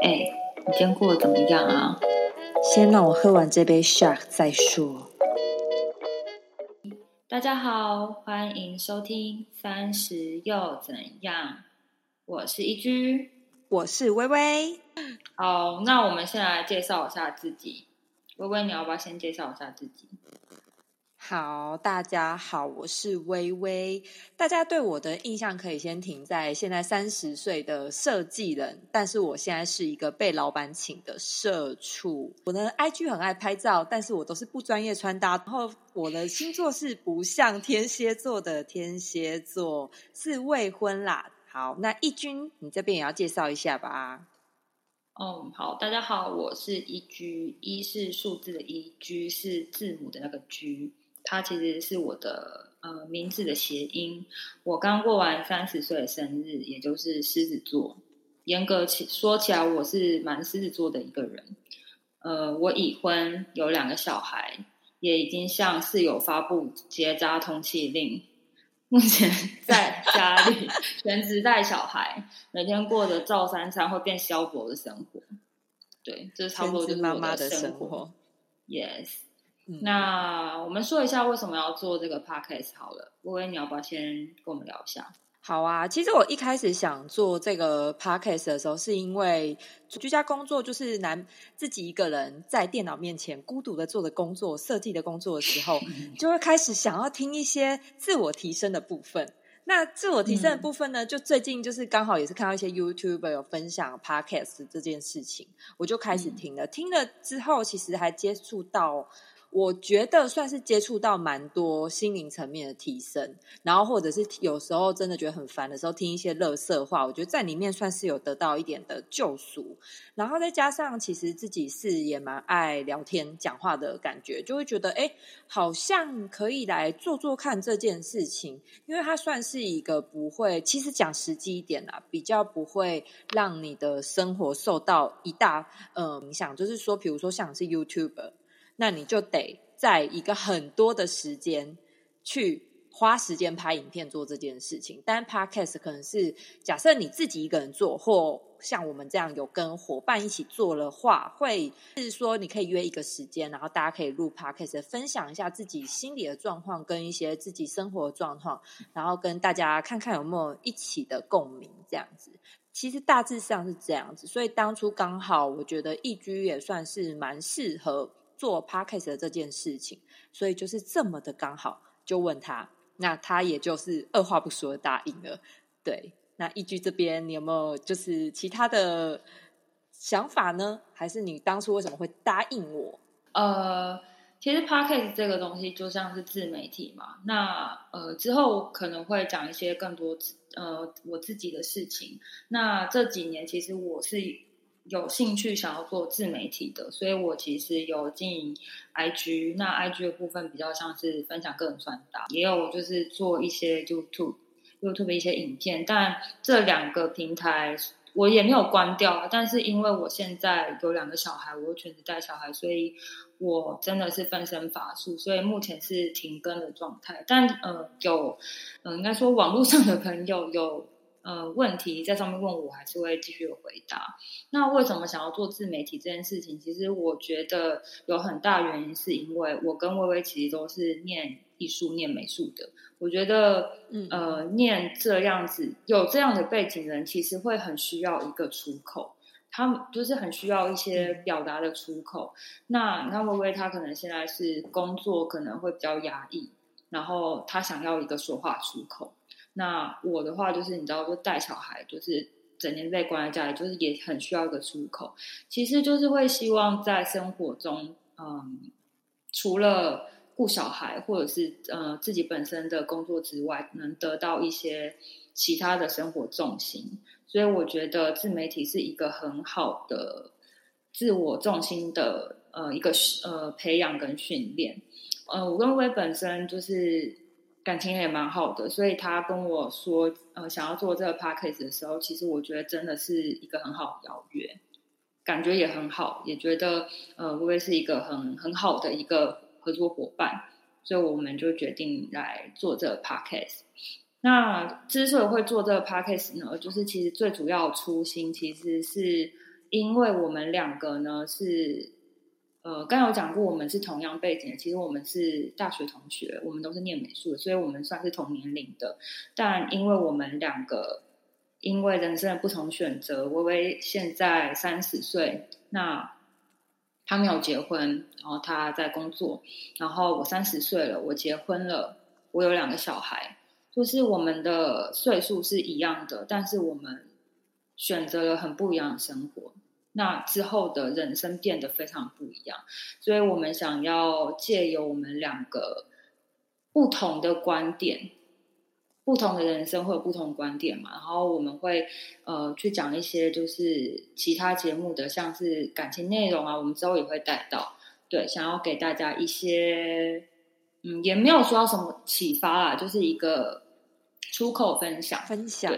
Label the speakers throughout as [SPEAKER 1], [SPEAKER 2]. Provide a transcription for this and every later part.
[SPEAKER 1] 哎，你今天过得怎么样啊？
[SPEAKER 2] 先让我喝完这杯 Shark 再说。
[SPEAKER 1] 大家好，欢迎收听《三十又怎样》，我是一居，
[SPEAKER 2] 我是微微。
[SPEAKER 1] 好，那我们先来介绍一下自己。微微，你要不要先介绍一下自己？
[SPEAKER 2] 好，大家好，我是微微。大家对我的印象可以先停在现在三十岁的设计人，但是我现在是一个被老板请的社畜。我的 IG 很爱拍照，但是我都是不专业穿搭。然后我的星座是不像天蝎座的天蝎座，是未婚啦。好，那一君，你这边也要介绍一下吧。
[SPEAKER 1] 哦，好，大家好，我是一居，一是数字的一，居是字母的那个居。它其实是我的呃名字的谐音。我刚过完三十岁的生日，也就是狮子座。严格起说起来，我是蛮狮子座的一个人。呃，我已婚，有两个小孩，也已经向室友发布结扎通气令。目前 在家里全职带小孩，每天过着照三餐会变消薄的生活。对，这差不多就是
[SPEAKER 2] 妈妈
[SPEAKER 1] 的
[SPEAKER 2] 生
[SPEAKER 1] 活。Yes。那我们说一下为什么要做这个 podcast 好了，微微你要不要先跟我们聊一下？
[SPEAKER 2] 好啊，其实我一开始想做这个 podcast 的时候，是因为居家工作就是难自己一个人在电脑面前孤独的做的工作、设计的工作的时候，就会开始想要听一些自我提升的部分。那自我提升的部分呢，就最近就是刚好也是看到一些 YouTuber 有分享 podcast 这件事情，我就开始听了。听了之后，其实还接触到。我觉得算是接触到蛮多心灵层面的提升，然后或者是有时候真的觉得很烦的时候，听一些乐色话，我觉得在里面算是有得到一点的救赎。然后再加上其实自己是也蛮爱聊天讲话的感觉，就会觉得哎，好像可以来做做看这件事情，因为它算是一个不会，其实讲实际一点啦，比较不会让你的生活受到一大呃影响。就是说，比如说像是 YouTube。那你就得在一个很多的时间去花时间拍影片做这件事情。但 podcast 可能是假设你自己一个人做，或像我们这样有跟伙伴一起做的话，会是说你可以约一个时间，然后大家可以录 podcast 分享一下自己心里的状况跟一些自己生活的状况，然后跟大家看看有没有一起的共鸣这样子。其实大致上是这样子，所以当初刚好我觉得易居也算是蛮适合。做 podcast 的这件事情，所以就是这么的刚好，就问他，那他也就是二话不说答应了。对，那一居这边你有没有就是其他的想法呢？还是你当初为什么会答应我？
[SPEAKER 1] 呃，其实 podcast 这个东西就像是自媒体嘛，那呃之后可能会讲一些更多呃我自己的事情。那这几年其实我是。有兴趣想要做自媒体的，所以我其实有经营 IG，那 IG 的部分比较像是分享个人穿搭，也有就是做一些 YouTube，YouTube 一些影片，但这两个平台我也没有关掉，但是因为我现在有两个小孩，我又全职带小孩，所以我真的是分身乏术，所以目前是停更的状态。但呃，有嗯，应该说网络上的朋友有。呃，问题在上面问我，还是会继续回答。那为什么想要做自媒体这件事情？其实我觉得有很大原因，是因为我跟微微其实都是念艺术、念美术的。我觉得，呃，念这样子有这样的背景人，其实会很需要一个出口，他们就是很需要一些表达的出口。那那微微他可能现在是工作可能会比较压抑，然后他想要一个说话出口。那我的话就是，你知道，就带小孩，就是整天被关在家里，就是也很需要一个出口。其实就是会希望在生活中，嗯，除了顾小孩或者是呃自己本身的工作之外，能得到一些其他的生活重心。所以我觉得自媒体是一个很好的自我重心的呃一个呃培养跟训练。呃，我跟薇本身就是。感情也蛮好的，所以他跟我说，呃，想要做这个 p a c k a g e 的时候，其实我觉得真的是一个很好的邀约，感觉也很好，也觉得呃，微微是一个很很好的一个合作伙伴，所以我们就决定来做这个 p a c k a g e 那之所以会做这个 p a c k a g e 呢，就是其实最主要初心其实是因为我们两个呢是，呃，刚有讲过，我们是同样背景的，其实我们是大学同学，我们都是念美术的，所以我们算是同年龄的。但因为我们两个因为人生的不同选择，微微现在三十岁，那他没有结婚，然后他在工作，然后我三十岁了，我结婚了，我有两个小孩，就是我们的岁数是一样的，但是我们。选择了很不一样的生活，那之后的人生变得非常不一样，所以我们想要借由我们两个不同的观点，不同的人生会有不同观点嘛，然后我们会呃去讲一些就是其他节目的像是感情内容啊，我们之后也会带到，对，想要给大家一些嗯也没有说到什么启发啦，就是一个出口分享。
[SPEAKER 2] 分享。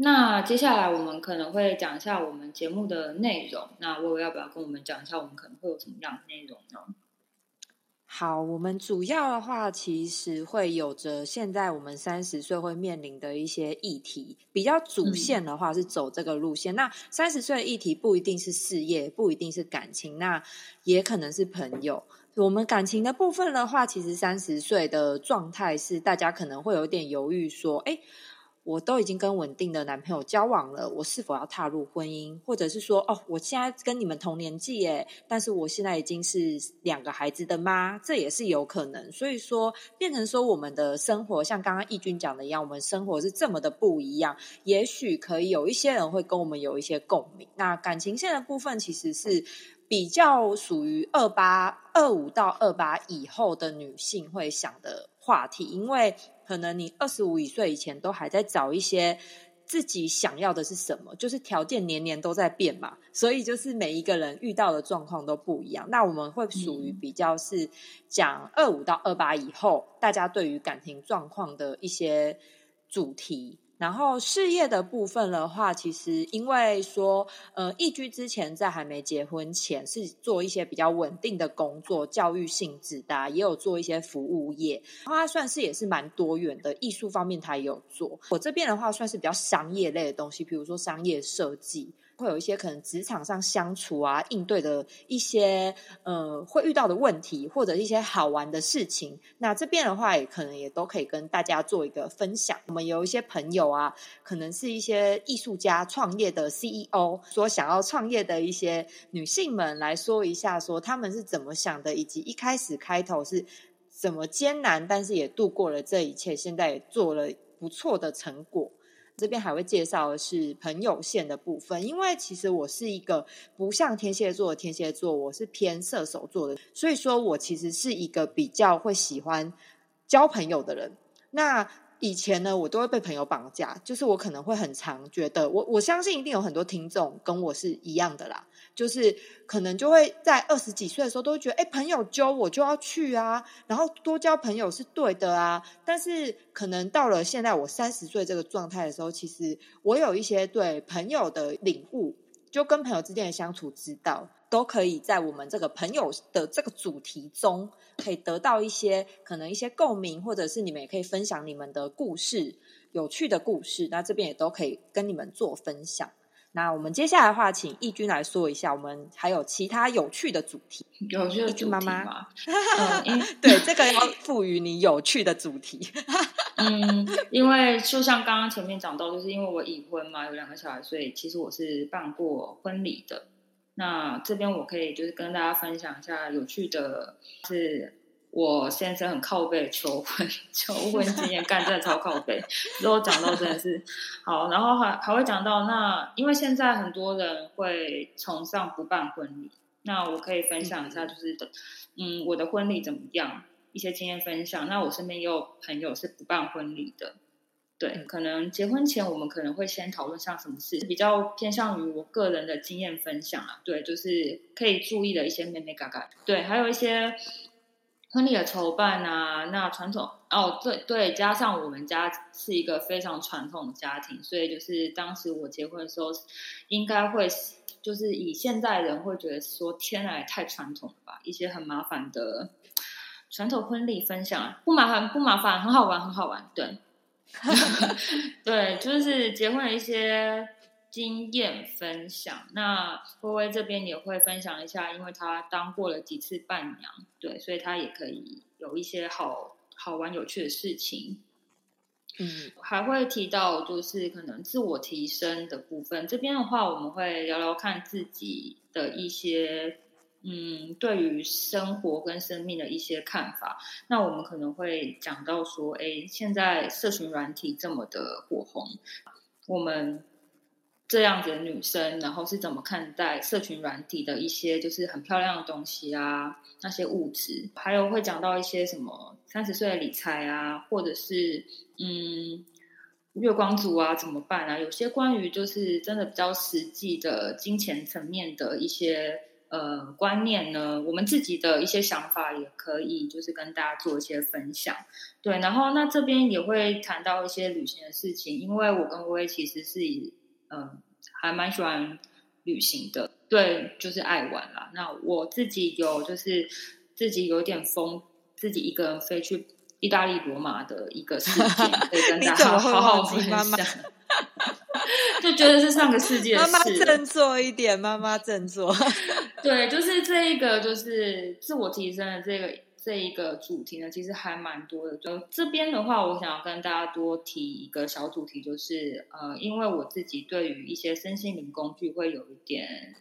[SPEAKER 1] 那接下来我们可能会讲一下我们节目的内容。那薇薇要不要跟我们讲一下我们可能会有什么样的内容呢？
[SPEAKER 2] 好，我们主要的话其实会有着现在我们三十岁会面临的一些议题，比较主线的话是走这个路线。那三十岁的议题不一定是事业，不一定是感情，那也可能是朋友。我们感情的部分的话，其实三十岁的状态是大家可能会有点犹豫，说，哎。我都已经跟稳定的男朋友交往了，我是否要踏入婚姻？或者是说，哦，我现在跟你们同年纪耶，但是我现在已经是两个孩子的妈，这也是有可能。所以说，变成说我们的生活像刚刚义军讲的一样，我们生活是这么的不一样。也许可以有一些人会跟我们有一些共鸣。那感情线的部分，其实是比较属于二八二五到二八以后的女性会想的话题，因为。可能你二十五岁以前都还在找一些自己想要的是什么，就是条件年年都在变嘛，所以就是每一个人遇到的状况都不一样。那我们会属于比较是讲二五到二八以后，大家对于感情状况的一些主题。然后事业的部分的话，其实因为说，呃，易居之前在还没结婚前是做一些比较稳定的工作，教育性质的，也有做一些服务业，然后他算是也是蛮多元的，艺术方面他也有做。我这边的话算是比较商业类的东西，比如说商业设计。会有一些可能职场上相处啊，应对的一些呃会遇到的问题，或者一些好玩的事情。那这边的话，也可能也都可以跟大家做一个分享。我们有一些朋友啊，可能是一些艺术家创业的 CEO，说想要创业的一些女性们来说一下，说他们是怎么想的，以及一开始开头是怎么艰难，但是也度过了这一切，现在也做了不错的成果。这边还会介绍的是朋友线的部分，因为其实我是一个不像天蝎座的天蝎座，我是偏射手座的，所以说我其实是一个比较会喜欢交朋友的人。那以前呢，我都会被朋友绑架，就是我可能会很常觉得，我我相信一定有很多听众跟我是一样的啦，就是可能就会在二十几岁的时候都会觉得，哎，朋友揪我就要去啊，然后多交朋友是对的啊。但是可能到了现在我三十岁这个状态的时候，其实我有一些对朋友的领悟，就跟朋友之间的相处之道。都可以在我们这个朋友的这个主题中，可以得到一些可能一些共鸣，或者是你们也可以分享你们的故事，有趣的故事。那这边也都可以跟你们做分享。那我们接下来的话，请义军来说一下，我们还有其他有趣的主题。
[SPEAKER 1] 有趣的主题吗？
[SPEAKER 2] 对，这个要赋予你有趣的主题。
[SPEAKER 1] 嗯，因为就像刚刚前面讲到，就是因为我已婚嘛，有两个小孩，所以其实我是办过婚礼的。那这边我可以就是跟大家分享一下有趣的，是我先生很靠背求婚求婚经验，干真的超靠背。如果讲到真的是好，然后还还会讲到那，因为现在很多人会崇尚不办婚礼，那我可以分享一下，就是的，嗯，我的婚礼怎么样，一些经验分享。那我身边也有朋友是不办婚礼的。对，可能结婚前我们可能会先讨论像什么事，比较偏向于我个人的经验分享啊。对，就是可以注意的一些妹妹嘎嘎。对，还有一些婚礼的筹办啊，那传统哦，对对，加上我们家是一个非常传统的家庭，所以就是当时我结婚的时候，应该会就是以现在人会觉得说，天啊，太传统了吧，一些很麻烦的传统婚礼分享，不麻烦不麻烦，很好玩很好玩，对。对，就是结婚的一些经验分享。那微微这边也会分享一下，因为她当过了几次伴娘，对，所以她也可以有一些好好玩有趣的事情。
[SPEAKER 2] 嗯，
[SPEAKER 1] 还会提到就是可能自我提升的部分。这边的话，我们会聊聊看自己的一些嗯，对于生活跟生命的一些看法。那我们可能会讲到说，哎，现在社群软体这么的火红，我们这样子的女生，然后是怎么看待社群软体的一些就是很漂亮的东西啊，那些物质，还有会讲到一些什么三十岁的理财啊，或者是。嗯，月光族啊，怎么办啊？有些关于就是真的比较实际的金钱层面的一些呃观念呢，我们自己的一些想法也可以就是跟大家做一些分享。对，然后那这边也会谈到一些旅行的事情，因为我跟薇薇其实是嗯还蛮喜欢旅行的，对，就是爱玩啦。那我自己有就是自己有点疯，自己一个人飞去。意大利罗马的一个事情，可以跟大 家好好分享。就觉得是上个世纪的事。
[SPEAKER 2] 妈妈振作一点，妈妈振作。
[SPEAKER 1] 对，就是这一个，就是自我提升的这个这一个主题呢，其实还蛮多的。就这边的话，我想要跟大家多提一个小主题，就是呃，因为我自己对于一些身心灵工具会有一点，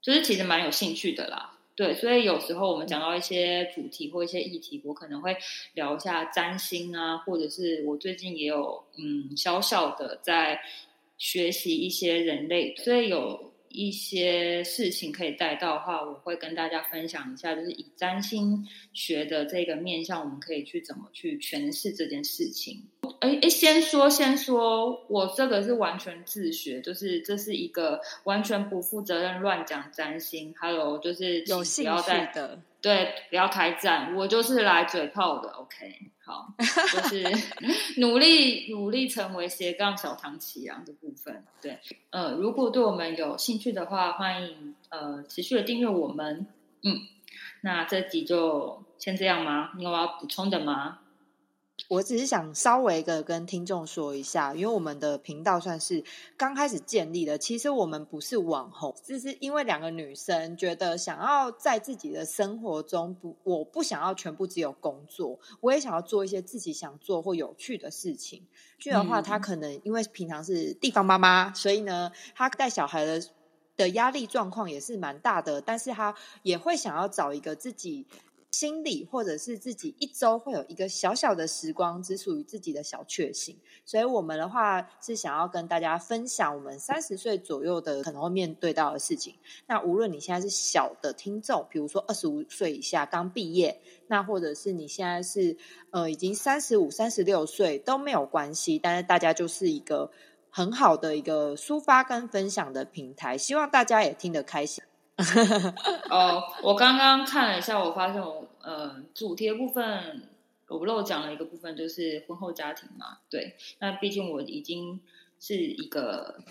[SPEAKER 1] 就是其实蛮有兴趣的啦。对，所以有时候我们讲到一些主题或一些议题，我可能会聊一下占星啊，或者是我最近也有嗯小小的在学习一些人类，所以有一些事情可以带到的话，我会跟大家分享一下，就是以占星学的这个面向，我们可以去怎么去诠释这件事情。哎哎，先说先说，我这个是完全自学，就是这是一个完全不负责任乱讲占星，还有就是
[SPEAKER 2] 有兴趣的，
[SPEAKER 1] 对，不要开战，我就是来嘴炮的，OK，好，就是 努力努力成为斜杠小唐奇阳的部分，对，呃，如果对我们有兴趣的话，欢迎呃持续的订阅我们，嗯，那这集就先这样吗？你有要补充的吗？
[SPEAKER 2] 我只是想稍微的跟听众说一下，因为我们的频道算是刚开始建立的。其实我们不是网红，只是因为两个女生觉得想要在自己的生活中不，我不想要全部只有工作，我也想要做一些自己想做或有趣的事情。剧的话，她可能因为平常是地方妈妈，所以呢，她带小孩的的压力状况也是蛮大的，但是她也会想要找一个自己。心里或者是自己一周会有一个小小的时光，只属于自己的小确幸。所以，我们的话是想要跟大家分享我们三十岁左右的可能会面对到的事情。那无论你现在是小的听众，比如说二十五岁以下刚毕业，那或者是你现在是呃已经三十五、三十六岁都没有关系。但是大家就是一个很好的一个抒发跟分享的平台，希望大家也听得开心。
[SPEAKER 1] 哦，我刚刚看了一下，我发现我呃主题的部分我漏讲了一个部分，就是婚后家庭嘛。对，那毕竟我已经是一个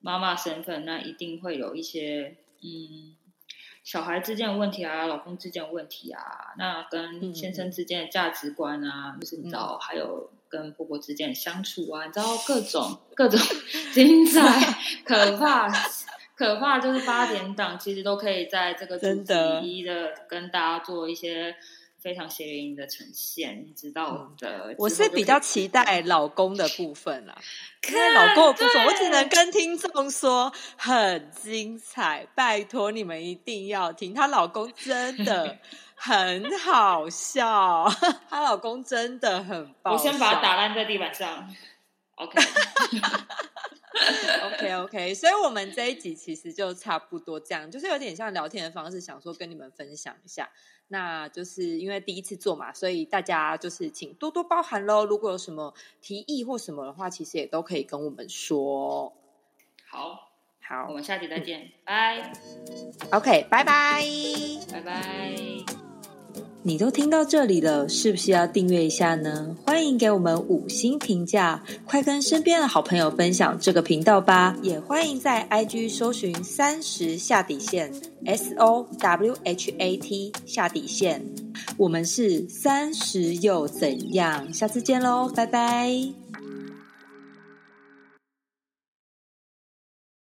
[SPEAKER 1] 妈妈身份，那一定会有一些嗯小孩之间的问题啊，老公之间的问题啊，那跟先生之间的价值观啊，就是你知道，还有跟婆婆之间的相处啊，你知道各种各种 精彩可怕。可怕就是八点档，其实都可以在这个主题一的跟大家做一些非常谐音的呈现，你知道的。
[SPEAKER 2] 我是比较期待老公的部分啦，因为老公的部分，我只能跟听众说很精彩，拜托你们一定要听。她老公真的 很好笑，她老公真的很棒。
[SPEAKER 1] 我先把他打烂在地板上，OK。
[SPEAKER 2] OK OK，所以我们这一集其实就差不多这样，就是有点像聊天的方式，想说跟你们分享一下。那就是因为第一次做嘛，所以大家就是请多多包涵喽。如果有什么提议或什么的话，其实也都可以跟我们说。
[SPEAKER 1] 好，
[SPEAKER 2] 好，
[SPEAKER 1] 我们下集再见，拜。
[SPEAKER 2] OK，拜拜，
[SPEAKER 1] 拜拜。
[SPEAKER 2] 你都听到这里了，是不是要订阅一下呢？欢迎给我们五星评价，快跟身边的好朋友分享这个频道吧！也欢迎在 IG 搜寻“三十下底线 ”，S O W H A T 下底线。我们是三十又怎样？下次见喽，拜拜。